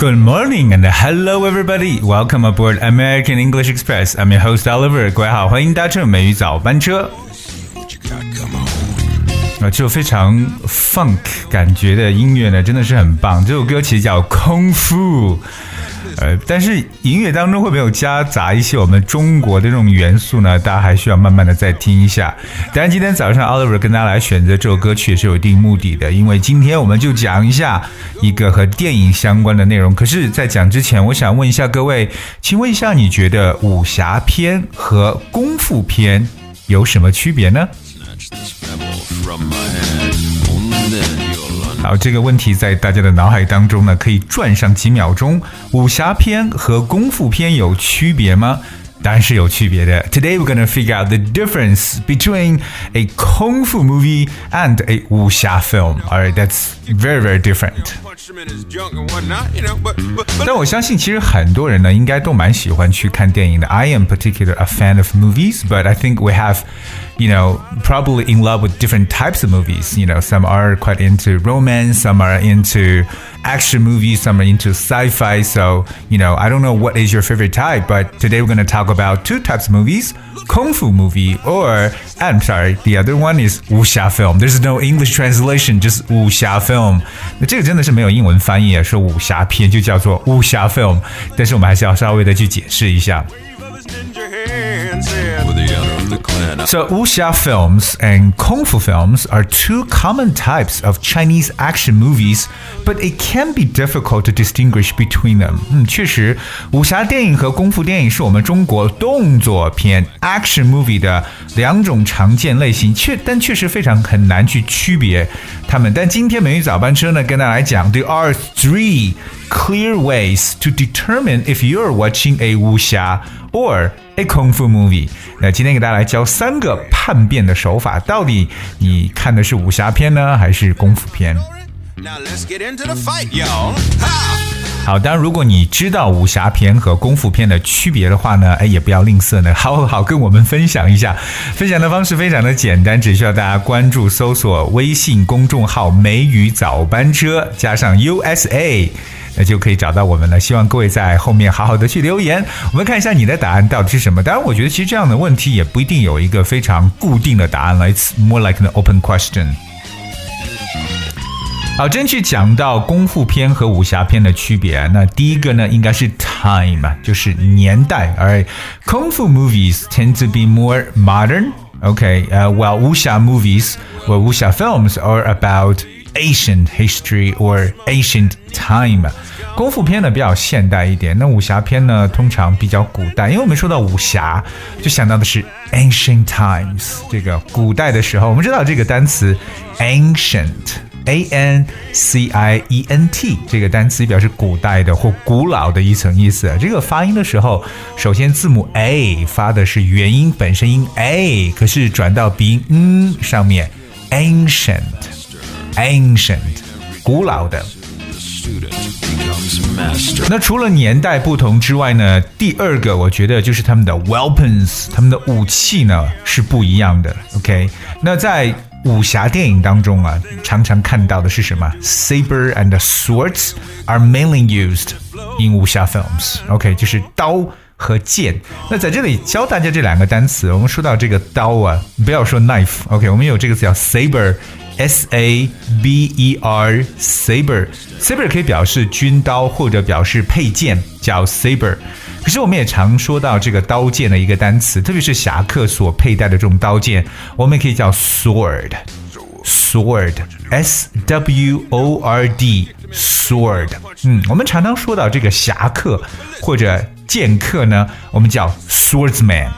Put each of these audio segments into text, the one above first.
Good morning and hello everybody. Welcome aboard American English Express. I'm your host Oliver. 各位好，欢迎搭乘美语早班车。 What you got? Come on. 啊，这首非常 funk 感觉的音乐呢，真的是很棒。这首歌其实叫《空腹》， 呃，但是音乐当中会不会有夹杂一些我们中国的这种元素呢？大家还需要慢慢的再听一下。当然，今天早上 Oliver 跟大家来选择这首歌曲也是有一定目的的，因为今天我们就讲一下一个和电影相关的内容。可是，在讲之前，我想问一下各位，请问一下，你觉得武侠片和功夫片有什么区别呢？好，这个问题在大家的脑海当中呢，可以转上几秒钟。武侠片和功夫片有区别吗？当然是有区别的。Today we're gonna figure out the difference between a kung fu movie and a 武侠 film. Alright, that's very very different. punch him in his junk and whatnot, you know. But but but 但我相信，其实很多人呢，应该都蛮喜欢去看电影的。I am particular a fan of movies, but I think we have, you know, probably in love with different types of movies. You know, some are quite into romance, some are into action movies, some are into sci-fi. So, you know, I don't know what is your favorite type, but today we're going to talk about two types of movies: kung fu movie, or I'm sorry, the other one is 武侠 film. There's no English translation, just 武侠 film. 那这个真的是没有英文翻译啊，说武侠片就叫做武侠 film，但是我们还是要稍微的去解释一下。 of his ninja hands and for the honor of the clan. So, wuxia films and kung fu films are two common types of Chinese action movies, but it can be difficult to distinguish between them. 嗯，确实，武侠电影和功夫电影是我们中国动作片 action movie 的两种常见类型，确但确实非常很难去区别它们。但今天美语早班车呢，跟大家来讲，There are three clear ways to determine if you're watching a 武侠 or a kung fu movie。那今天给大家来教三个叛变的手法，到底你看的是武侠片呢，还是功夫片？Now let's get into the fight. Ha! 好，当然，如果你知道武侠片和功夫片的区别的话呢，哎，也不要吝啬呢，好好跟我们分享一下。分享的方式非常的简单，只需要大家关注、搜索微信公众号“梅雨早班车”加上 USA。那就可以找到我们了。希望各位在后面好好的去留言，我们看一下你的答案到底是什么。当然，我觉得其实这样的问题也不一定有一个非常固定的答案了，It's more like an open question。好，真去讲到功夫片和武侠片的区别，那第一个呢，应该是 time，就是年代。而 kung fu movies tend to be more modern. Okay, uh, while wuxia movies or wuxia films are about ancient history or ancient time. 功夫片呢比较现代一点，那武侠片呢通常比较古代，因为我们说到武侠，就想到的是 ancient times，这个古代的时候。我们知道这个单词 ancient。A N C I E N T 这个单词表示古代的或古老的一层意思。这个发音的时候，首先字母 A 发的是元音本身音 A，可是转到鼻音嗯上面 ancient Ancient，古老的。那除了年代不同之外呢，第二个我觉得就是他们的 weapons，他们的武器呢是不一样的。OK，那在武侠电影当中啊，常常看到的是什么？Saber and swords are mainly used in 武侠 films。OK，就是刀。和剑，那在这里教大家这两个单词。我们说到这个刀啊，不要说 knife，OK，、我们有这个词叫 saber。S A B E R saber saber 可以表示军刀或者表示佩剑，叫 saber。可是我们也常说到这个刀剑的一个单词，特别是侠客所佩戴的这种刀剑，我们也可以叫 sword。sword S W O R D sword。嗯，我们常常说到这个侠客或者剑客呢，我们叫 swordsman。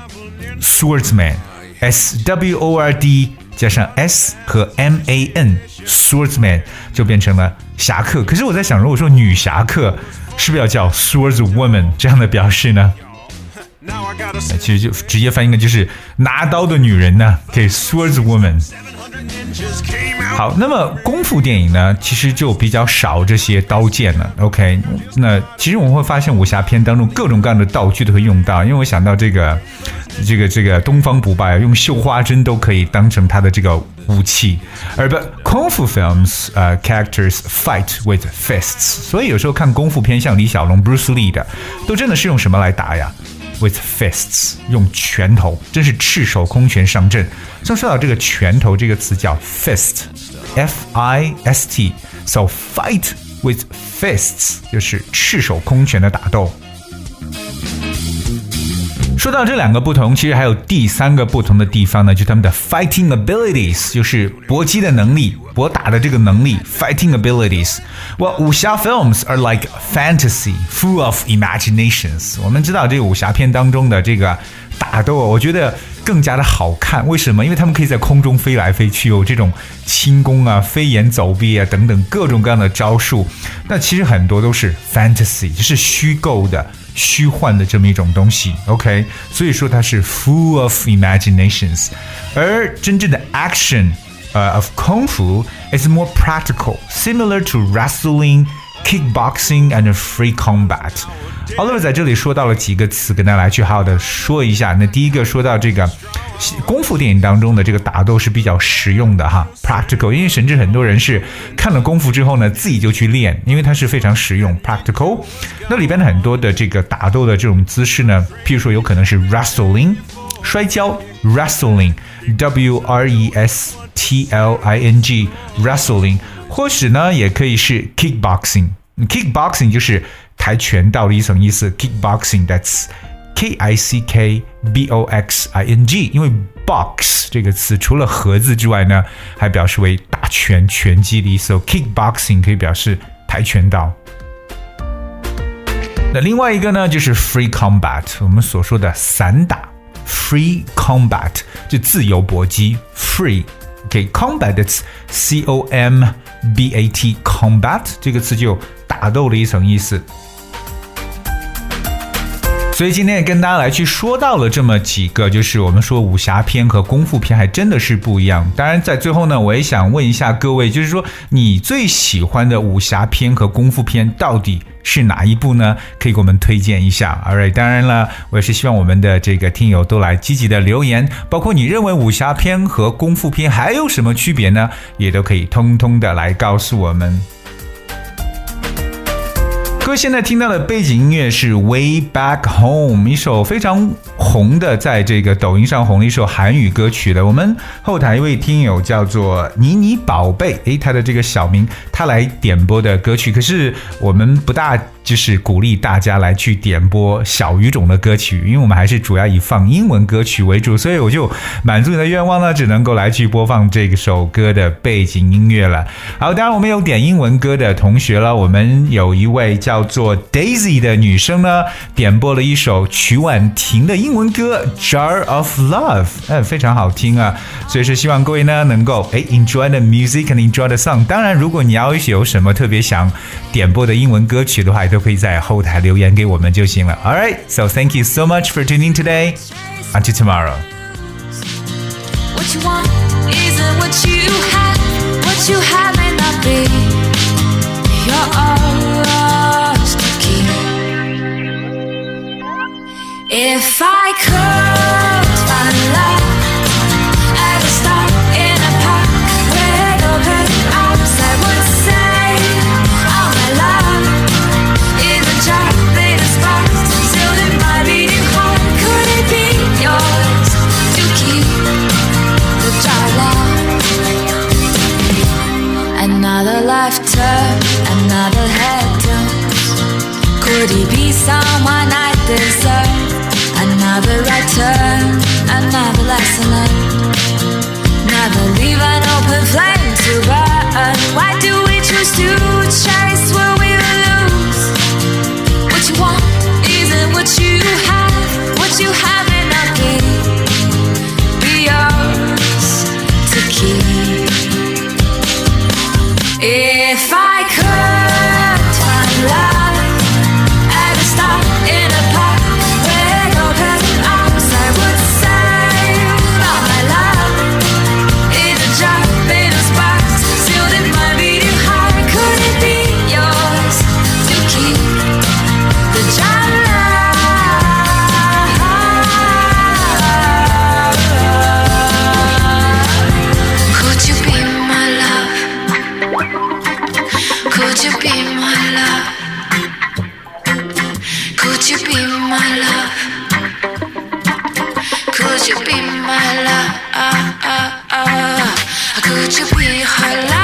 swordsman S W O R D 加上 S 和 M A N，swordsman 就变成了侠客。可是我在想，如果说女侠客，是不是要叫 swordswoman 这样的表示呢？其实就直接翻译的就是拿刀的女人呢，可以 swordswoman。好，那么功夫电影呢，其实就比较少这些刀剑了。OK，那其实我们会发现武侠片当中各种各样的道具都会用到，因为我想到这个，这个这个东方不败，用绣花针都可以当成他的这个武器，而不功夫 films 呃、characters fight with fists。所以有时候看功夫片，像李小龙、Bruce Lee 的，都真的是用什么来打呀？With fists，用拳头，真是赤手空拳上阵。所以说到这个拳头这个词叫 fist，f i s t。So fight with fists 就是赤手空拳的打斗。说到这两个不同，其实还有第三个不同的地方呢，就是他们的 fighting abilities，就是搏击的能力、搏打的这个能力。fighting abilities。Well，武侠 films are like fantasy, full of imaginations。我们知道这个武侠片当中的这个打斗，我觉得更加的好看。为什么？因为他们可以在空中飞来飞去，有这种轻功啊、飞檐走壁啊等等各种各样的招数。那其实很多都是 fantasy，就是虚构的。虚幻的这么一种东西，OK，所以说它是 full of imaginations，而真正的 action，呃、uh,，of 功夫 is more practical，similar to wrestling。Kickboxing and free combat。Oliver 在这里说到了几个词，跟大家来去好好的说一下。那第一个说到这个功夫电影当中的这个打斗是比较实用的哈，practical。因为甚至很多人是看了功夫之后呢，自己就去练，因为它是非常实用，practical。那里边的很多的这个打斗的这种姿势呢，譬如说有可能是 wrestling，摔跤，wrestling，W R E S T L I N G，wrestling。或许呢，也可以是 kickboxing。kickboxing 就是跆拳道的一层意思。kickboxing，that's K I C K B O X I N G。因为 box 这个词除了盒子之外呢，还表示为打拳、拳击的意思。kickboxing 可以表示跆拳道。那另外一个呢，就是 free combat，我们所说的散打。free combat 就自由搏击，free。OK，combat、的词 C O M B A T，combat 这个词就打斗的一层意思。所以今天也跟大家来去说到了这么几个，就是我们说武侠片和功夫片还真的是不一样。当然，在最后呢，我也想问一下各位，就是说你最喜欢的武侠片和功夫片到底是哪一部呢？可以给我们推荐一下。Alright，当然了，我也是希望我们的这个听友都来积极的留言，包括你认为武侠片和功夫片还有什么区别呢？也都可以通通的来告诉我们。因为现在听到的背景音乐是《Way Back Home》，一首非常红的，在这个抖音上红的一首韩语歌曲的。我们后台一位听友叫做妮妮宝贝，诶，他的这个小名，他来点播的歌曲，可是我们不大。就是鼓励大家来去点播小语种的歌曲，因为我们还是主要以放英文歌曲为主，所以我就满足你的愿望呢，只能够来去播放这首歌的背景音乐了。好，当然我们有点英文歌的同学了，我们有一位叫做 Daisy 的女生呢，点播了一首曲婉婷的英文歌《Jar of Love》，嗯，非常好听啊，所以是希望各位呢能够哎 enjoy the music and enjoy the song。当然，如果你要有什么特别想点播的英文歌曲的话，都可以在后台留言给我们就行了。All right, so thank you so much for tuning today. Until tomorrow. Could you be my love? Could you be my love? Could you be my love? Ah, ah, ah. Could you be her love?